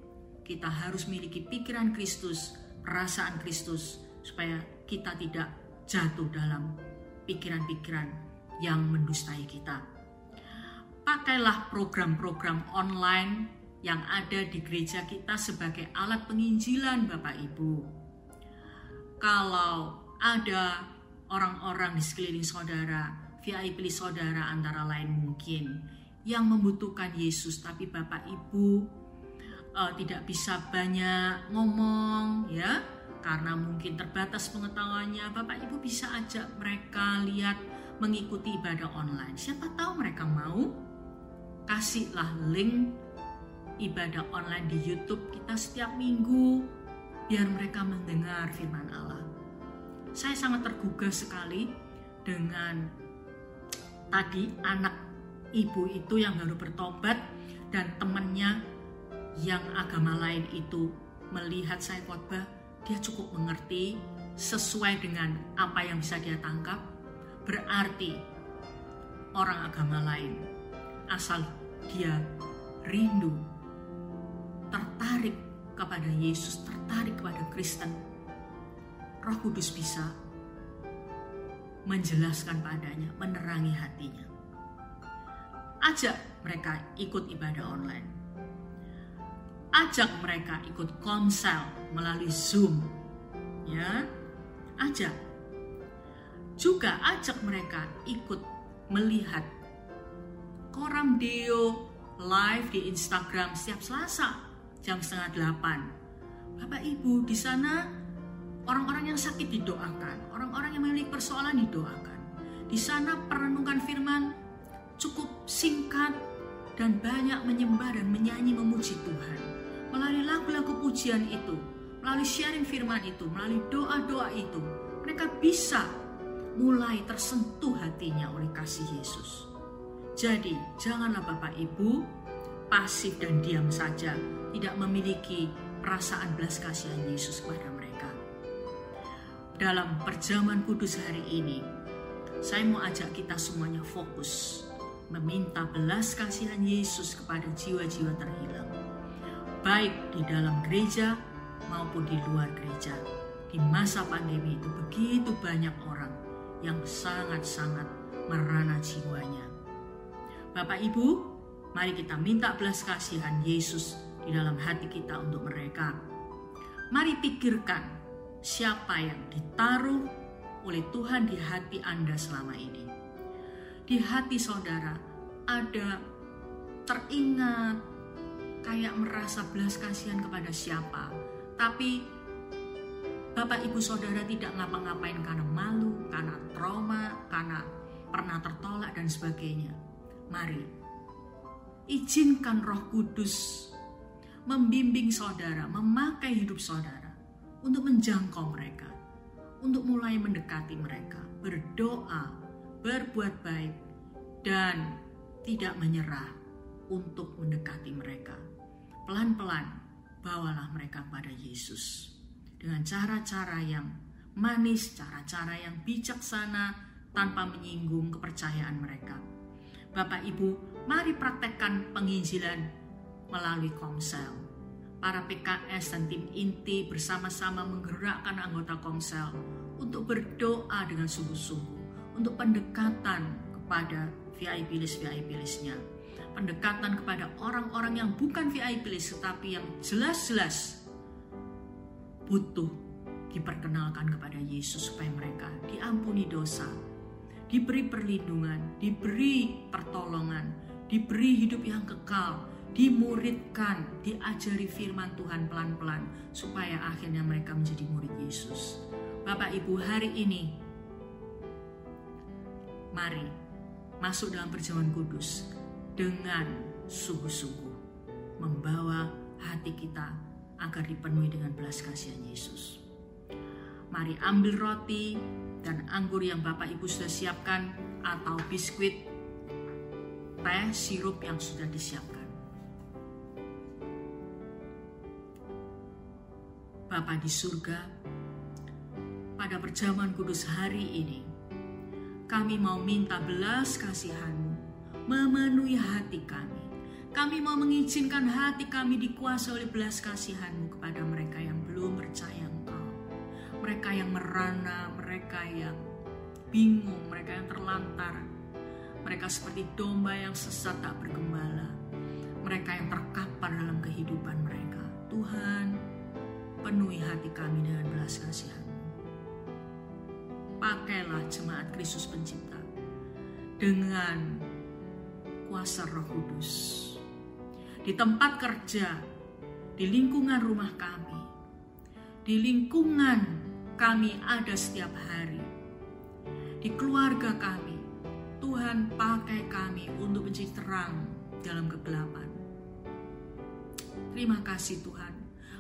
A: kita harus miliki pikiran Kristus, perasaan Kristus, supaya kita tidak jatuh dalam pikiran-pikiran yang mendustai kita. Pakailah program-program online yang ada di gereja kita sebagai alat penginjilan Bapak Ibu. Kalau ada orang-orang di sekeliling saudara, VIP saudara antara lain mungkin, yang membutuhkan Yesus tapi Bapak Ibu uh, tidak bisa banyak ngomong ya karena mungkin terbatas pengetahuannya Bapak Ibu bisa ajak mereka lihat mengikuti ibadah online siapa tahu mereka mau kasihlah link ibadah online di YouTube kita setiap minggu biar mereka mendengar firman Allah saya sangat tergugah sekali dengan tadi anak ibu itu yang baru bertobat dan temannya yang agama lain itu melihat saya khotbah, dia cukup mengerti sesuai dengan apa yang bisa dia tangkap. Berarti orang agama lain asal dia rindu, tertarik kepada Yesus, tertarik kepada Kristen, Roh Kudus bisa menjelaskan padanya, menerangi hatinya. Ajak mereka ikut ibadah online ajak mereka ikut konsel melalui Zoom. Ya, ajak. Juga ajak mereka ikut melihat koram deo live di Instagram setiap Selasa jam setengah delapan. Bapak Ibu di sana orang-orang yang sakit didoakan, orang-orang yang memiliki persoalan didoakan. Di sana perenungan firman cukup singkat dan banyak menyembah dan menyanyi memuji Tuhan melalui lagu-lagu pujian itu, melalui sharing firman itu, melalui doa-doa itu, mereka bisa mulai tersentuh hatinya oleh kasih Yesus. Jadi, janganlah Bapak Ibu pasif dan diam saja, tidak memiliki perasaan belas kasihan Yesus kepada mereka. Dalam perjamuan kudus hari ini, saya mau ajak kita semuanya fokus meminta belas kasihan Yesus kepada jiwa-jiwa terhilang baik di dalam gereja maupun di luar gereja. Di masa pandemi itu begitu banyak orang yang sangat-sangat merana jiwanya. Bapak Ibu, mari kita minta belas kasihan Yesus di dalam hati kita untuk mereka. Mari pikirkan siapa yang ditaruh oleh Tuhan di hati Anda selama ini. Di hati saudara ada teringat kayak merasa belas kasihan kepada siapa. Tapi Bapak Ibu Saudara tidak ngapa-ngapain karena malu, karena trauma, karena pernah tertolak dan sebagainya. Mari, izinkan roh kudus membimbing saudara, memakai hidup saudara untuk menjangkau mereka, untuk mulai mendekati mereka, berdoa, berbuat baik, dan tidak menyerah untuk mendekati mereka. Pelan-pelan bawalah mereka pada Yesus dengan cara-cara yang manis, cara-cara yang bijaksana tanpa menyinggung kepercayaan mereka. Bapak Ibu, mari praktekkan penginjilan melalui komsel. Para PKS dan tim inti bersama-sama menggerakkan anggota komsel untuk berdoa dengan sungguh-sungguh untuk pendekatan kepada VIP list VIP listnya pendekatan kepada orang-orang yang bukan VIP list tetapi yang jelas-jelas butuh diperkenalkan kepada Yesus supaya mereka diampuni dosa, diberi perlindungan, diberi pertolongan, diberi hidup yang kekal, dimuridkan, diajari firman Tuhan pelan-pelan supaya akhirnya mereka menjadi murid Yesus. Bapak Ibu, hari ini mari masuk dalam perjamuan kudus dengan sungguh-sungguh membawa hati kita agar dipenuhi dengan belas kasihan Yesus. Mari ambil roti dan anggur yang Bapak Ibu sudah siapkan atau biskuit, teh, sirup yang sudah disiapkan. Bapa di surga, pada perjamuan kudus hari ini, kami mau minta belas kasihan memenuhi hati kami. Kami mau mengizinkan hati kami dikuasai oleh belas kasihanmu kepada mereka yang belum percaya Engkau. Mereka yang merana, mereka yang bingung, mereka yang terlantar. Mereka seperti domba yang sesat tak bergembala. Mereka yang terkapar dalam kehidupan mereka. Tuhan, penuhi hati kami dengan belas kasihan. Pakailah jemaat Kristus pencipta dengan kuasa Roh Kudus. Di tempat kerja, di lingkungan rumah kami, di lingkungan kami ada setiap hari, di keluarga kami, Tuhan pakai kami untuk menjadi terang dalam kegelapan. Terima kasih Tuhan,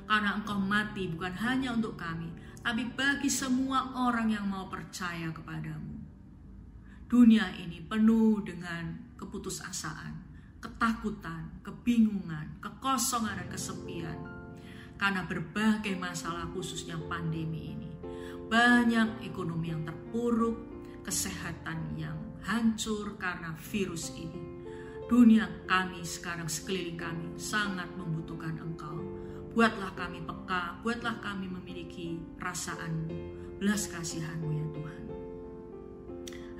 A: karena Engkau mati bukan hanya untuk kami, tapi bagi semua orang yang mau percaya kepadamu. Dunia ini penuh dengan keputusasaan, ketakutan, kebingungan, kekosongan, dan kesepian. Karena berbagai masalah khususnya pandemi ini. Banyak ekonomi yang terpuruk, kesehatan yang hancur karena virus ini. Dunia kami sekarang sekeliling kami sangat membutuhkan Engkau. Buatlah kami peka, buatlah kami memiliki perasaanmu, belas kasihanmu ya Tuhan.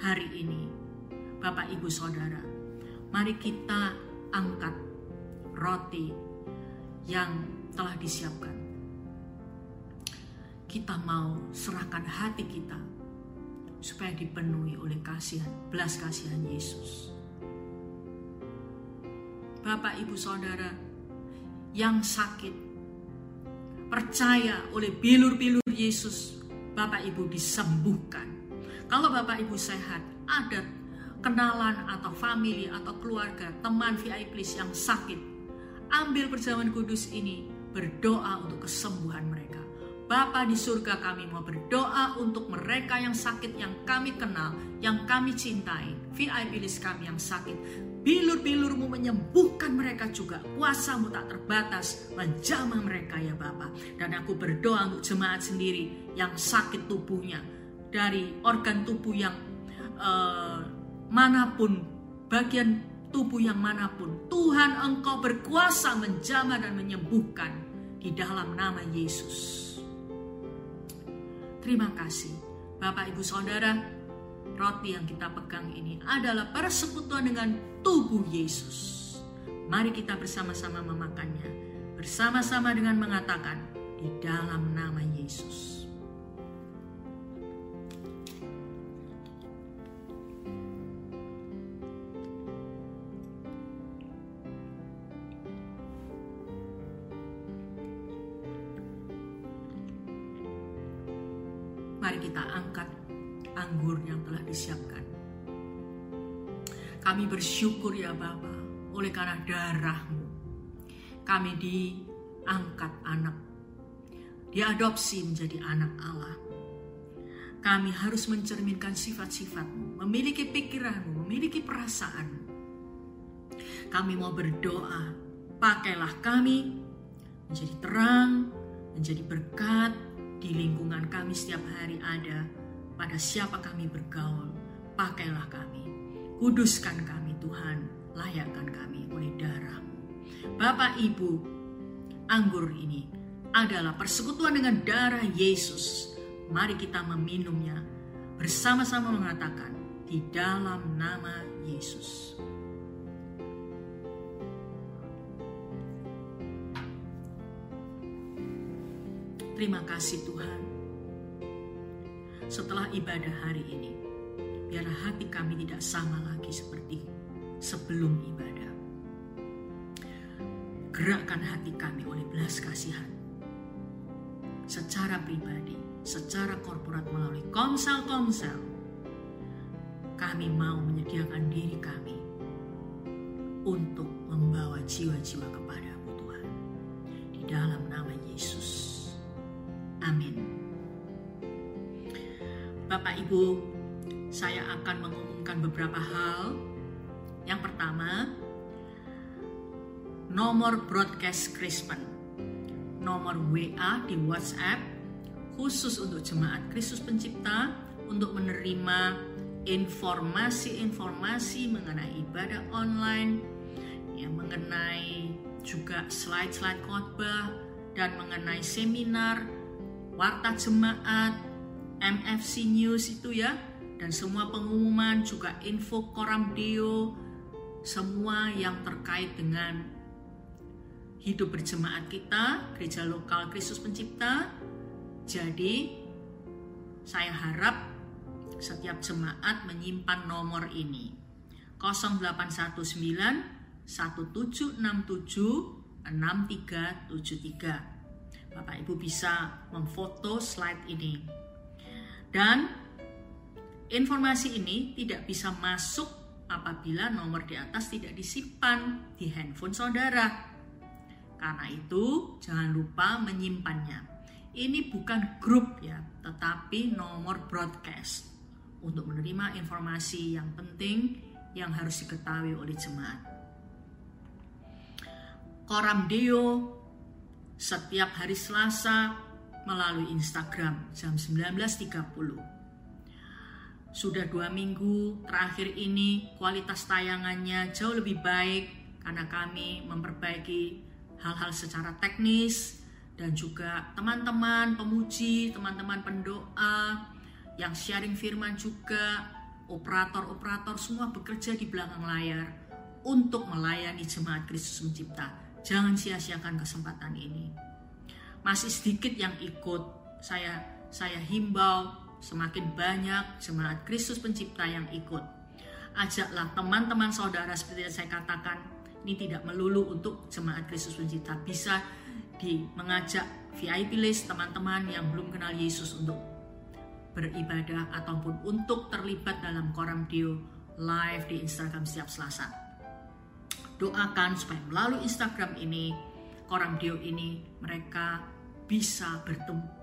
A: Hari ini Bapak Ibu Saudara, mari kita angkat roti yang telah disiapkan. Kita mau serahkan hati kita supaya dipenuhi oleh kasihan, belas kasihan Yesus. Bapak, Ibu, Saudara yang sakit, percaya oleh bilur-bilur Yesus, Bapak Ibu disembuhkan. Kalau Bapak Ibu sehat, ada kenalan atau family atau keluarga, teman VIP yang sakit, ambil perjamuan kudus ini, berdoa untuk kesembuhan mereka. Bapa di surga kami mau berdoa untuk mereka yang sakit yang kami kenal, yang kami cintai, VIP list kami yang sakit. Bilur-bilurmu menyembuhkan mereka juga. Kuasamu tak terbatas menjamah mereka ya Bapa. Dan aku berdoa untuk jemaat sendiri yang sakit tubuhnya. Dari organ tubuh yang uh, mana pun, bagian tubuh yang mana pun, Tuhan engkau berkuasa menjamah dan menyembuhkan di dalam nama Yesus. Terima kasih Bapak Ibu Saudara, roti yang kita pegang ini adalah persekutuan dengan tubuh Yesus. Mari kita bersama-sama memakannya, bersama-sama dengan mengatakan di dalam nama Yesus. Mari kita angkat anggur yang telah disiapkan. Kami bersyukur ya Bapa, oleh karena darahmu, kami diangkat anak, diadopsi menjadi anak Allah. Kami harus mencerminkan sifat-sifatmu, memiliki pikiranmu, memiliki perasaanmu. Kami mau berdoa, pakailah kami menjadi terang, menjadi berkat di lingkungan kami setiap hari ada, pada siapa kami bergaul, pakailah kami, kuduskan kami Tuhan, layakkan kami oleh darahmu. Bapak Ibu, anggur ini adalah persekutuan dengan darah Yesus. Mari kita meminumnya bersama-sama mengatakan di dalam nama Yesus. Terima kasih Tuhan. Setelah ibadah hari ini, biarlah hati kami tidak sama lagi seperti sebelum ibadah. Gerakkan hati kami oleh belas kasihan. Secara pribadi, secara korporat melalui komsel-komsel, kami mau menyediakan diri kami untuk membawa jiwa-jiwa kepadamu Tuhan. Di dalam nama Yesus. Amin. Bapak Ibu, saya akan mengumumkan beberapa hal. Yang pertama, nomor broadcast Krispen, nomor WA di WhatsApp khusus untuk jemaat Kristus Pencipta untuk menerima informasi-informasi mengenai ibadah online, yang mengenai juga slide-slide khotbah dan mengenai seminar warta jemaat, MFC News itu ya, dan semua pengumuman juga info koram deo, semua yang terkait dengan hidup berjemaat kita, gereja lokal Kristus Pencipta. Jadi, saya harap setiap jemaat menyimpan nomor ini. 0819 1767 6373. Bapak Ibu bisa memfoto slide ini. Dan informasi ini tidak bisa masuk apabila nomor di atas tidak disimpan di handphone saudara. Karena itu, jangan lupa menyimpannya. Ini bukan grup ya, tetapi nomor broadcast untuk menerima informasi yang penting yang harus diketahui oleh jemaat. Koram Deo setiap hari Selasa melalui Instagram jam 19.30. Sudah dua minggu terakhir ini kualitas tayangannya jauh lebih baik karena kami memperbaiki hal-hal secara teknis dan juga teman-teman pemuji, teman-teman pendoa yang sharing firman juga, operator-operator semua bekerja di belakang layar untuk melayani jemaat Kristus mencipta Jangan sia-siakan kesempatan ini. Masih sedikit yang ikut. Saya saya himbau semakin banyak jemaat Kristus pencipta yang ikut. Ajaklah teman-teman saudara seperti yang saya katakan, ini tidak melulu untuk jemaat Kristus pencipta. Bisa di mengajak VIP list teman-teman yang belum kenal Yesus untuk beribadah ataupun untuk terlibat dalam Koram Dio live di Instagram setiap Selasa doakan supaya melalui Instagram ini, Koram Dio ini, mereka bisa bertemu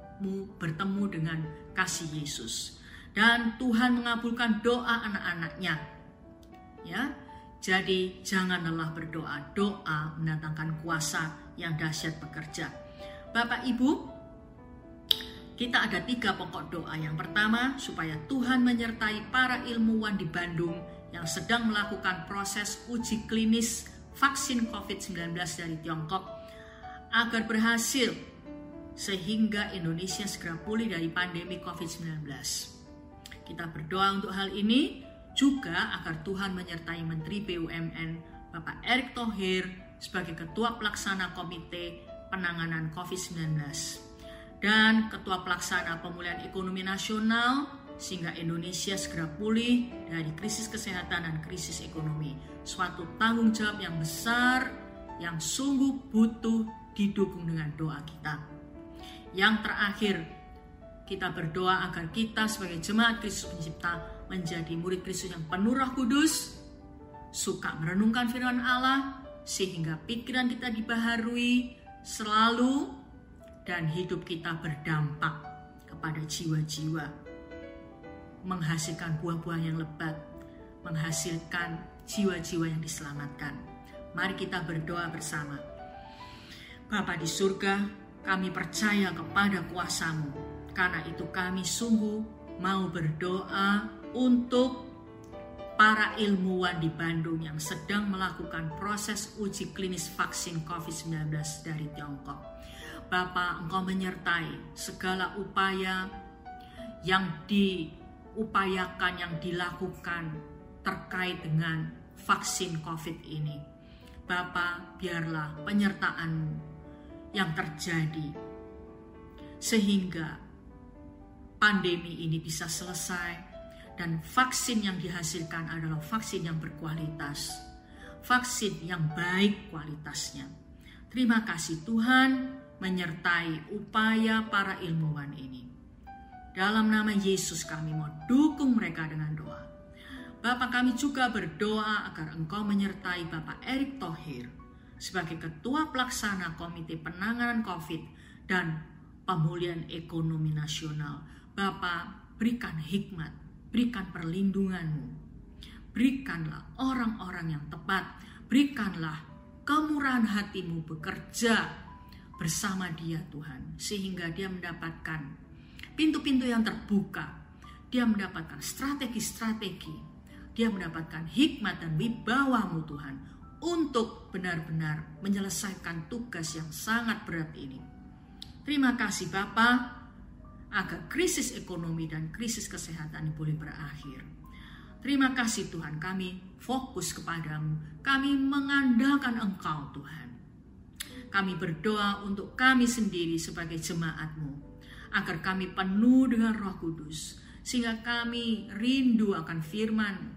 A: bertemu dengan kasih Yesus. Dan Tuhan mengabulkan doa anak-anaknya. Ya, jadi jangan lelah berdoa. Doa mendatangkan kuasa yang dahsyat bekerja. Bapak Ibu, kita ada tiga pokok doa. Yang pertama, supaya Tuhan menyertai para ilmuwan di Bandung yang sedang melakukan proses uji klinis vaksin COVID-19 dari Tiongkok agar berhasil sehingga Indonesia segera pulih dari pandemi COVID-19. Kita berdoa untuk hal ini juga agar Tuhan menyertai Menteri BUMN Bapak Erick Thohir sebagai Ketua Pelaksana Komite Penanganan COVID-19 dan Ketua Pelaksana Pemulihan Ekonomi Nasional sehingga Indonesia segera pulih dari krisis kesehatan dan krisis ekonomi. Suatu tanggung jawab yang besar yang sungguh butuh didukung dengan doa kita. Yang terakhir, kita berdoa agar kita sebagai jemaat Kristus pencipta menjadi murid Kristus yang penuh roh kudus, suka merenungkan firman Allah, sehingga pikiran kita dibaharui selalu dan hidup kita berdampak kepada jiwa-jiwa. Menghasilkan buah-buah yang lebat, menghasilkan jiwa-jiwa yang diselamatkan. Mari kita berdoa bersama. Bapa di surga, kami percaya kepada kuasamu. Karena itu kami sungguh mau berdoa untuk para ilmuwan di Bandung yang sedang melakukan proses uji klinis vaksin COVID-19 dari Tiongkok. Bapak, Engkau menyertai segala upaya yang diupayakan, yang dilakukan terkait dengan vaksin COVID ini. Bapak, biarlah penyertaanmu yang terjadi sehingga pandemi ini bisa selesai dan vaksin yang dihasilkan adalah vaksin yang berkualitas, vaksin yang baik kualitasnya. Terima kasih Tuhan menyertai upaya para ilmuwan ini. Dalam nama Yesus kami mau dukung mereka dengan doa. Bapak kami juga berdoa agar engkau menyertai Bapak Erick Thohir sebagai Ketua Pelaksana Komite Penanganan COVID dan Pemulihan Ekonomi Nasional. Bapak, berikan hikmat, berikan perlindunganmu. Berikanlah orang-orang yang tepat, berikanlah kemurahan hatimu bekerja bersama dia Tuhan. Sehingga dia mendapatkan pintu-pintu yang terbuka. Dia mendapatkan strategi-strategi. Dia mendapatkan hikmat dan wibawamu Tuhan untuk benar-benar menyelesaikan tugas yang sangat berat ini. Terima kasih Bapak, agar krisis ekonomi dan krisis kesehatan ini boleh berakhir. Terima kasih Tuhan, kami fokus kepadamu. Kami mengandalkan Engkau Tuhan. Kami berdoa untuk kami sendiri sebagai jemaatmu, agar kami penuh dengan roh kudus, sehingga kami rindu akan firman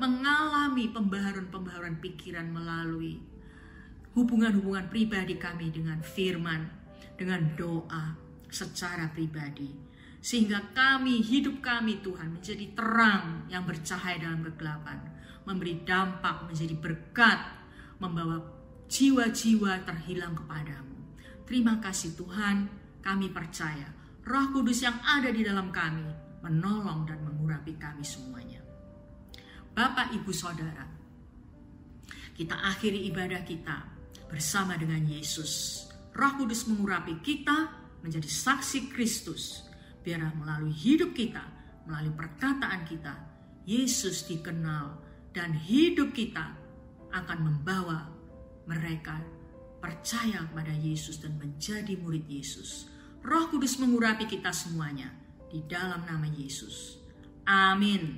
A: mengalami pembaharuan-pembaharuan pikiran melalui hubungan-hubungan pribadi kami dengan firman, dengan doa secara pribadi. Sehingga kami, hidup kami Tuhan menjadi terang yang bercahaya dalam kegelapan. Memberi dampak, menjadi berkat, membawa jiwa-jiwa terhilang kepadamu. Terima kasih Tuhan, kami percaya roh kudus yang ada di dalam kami menolong dan mengurapi kami semuanya. Bapak, Ibu, Saudara, kita akhiri ibadah kita bersama dengan Yesus. Roh Kudus mengurapi kita menjadi saksi Kristus. Biarlah melalui hidup kita, melalui perkataan kita, Yesus dikenal dan hidup kita akan membawa mereka percaya kepada Yesus dan menjadi murid Yesus. Roh Kudus mengurapi kita semuanya di dalam nama Yesus. Amin.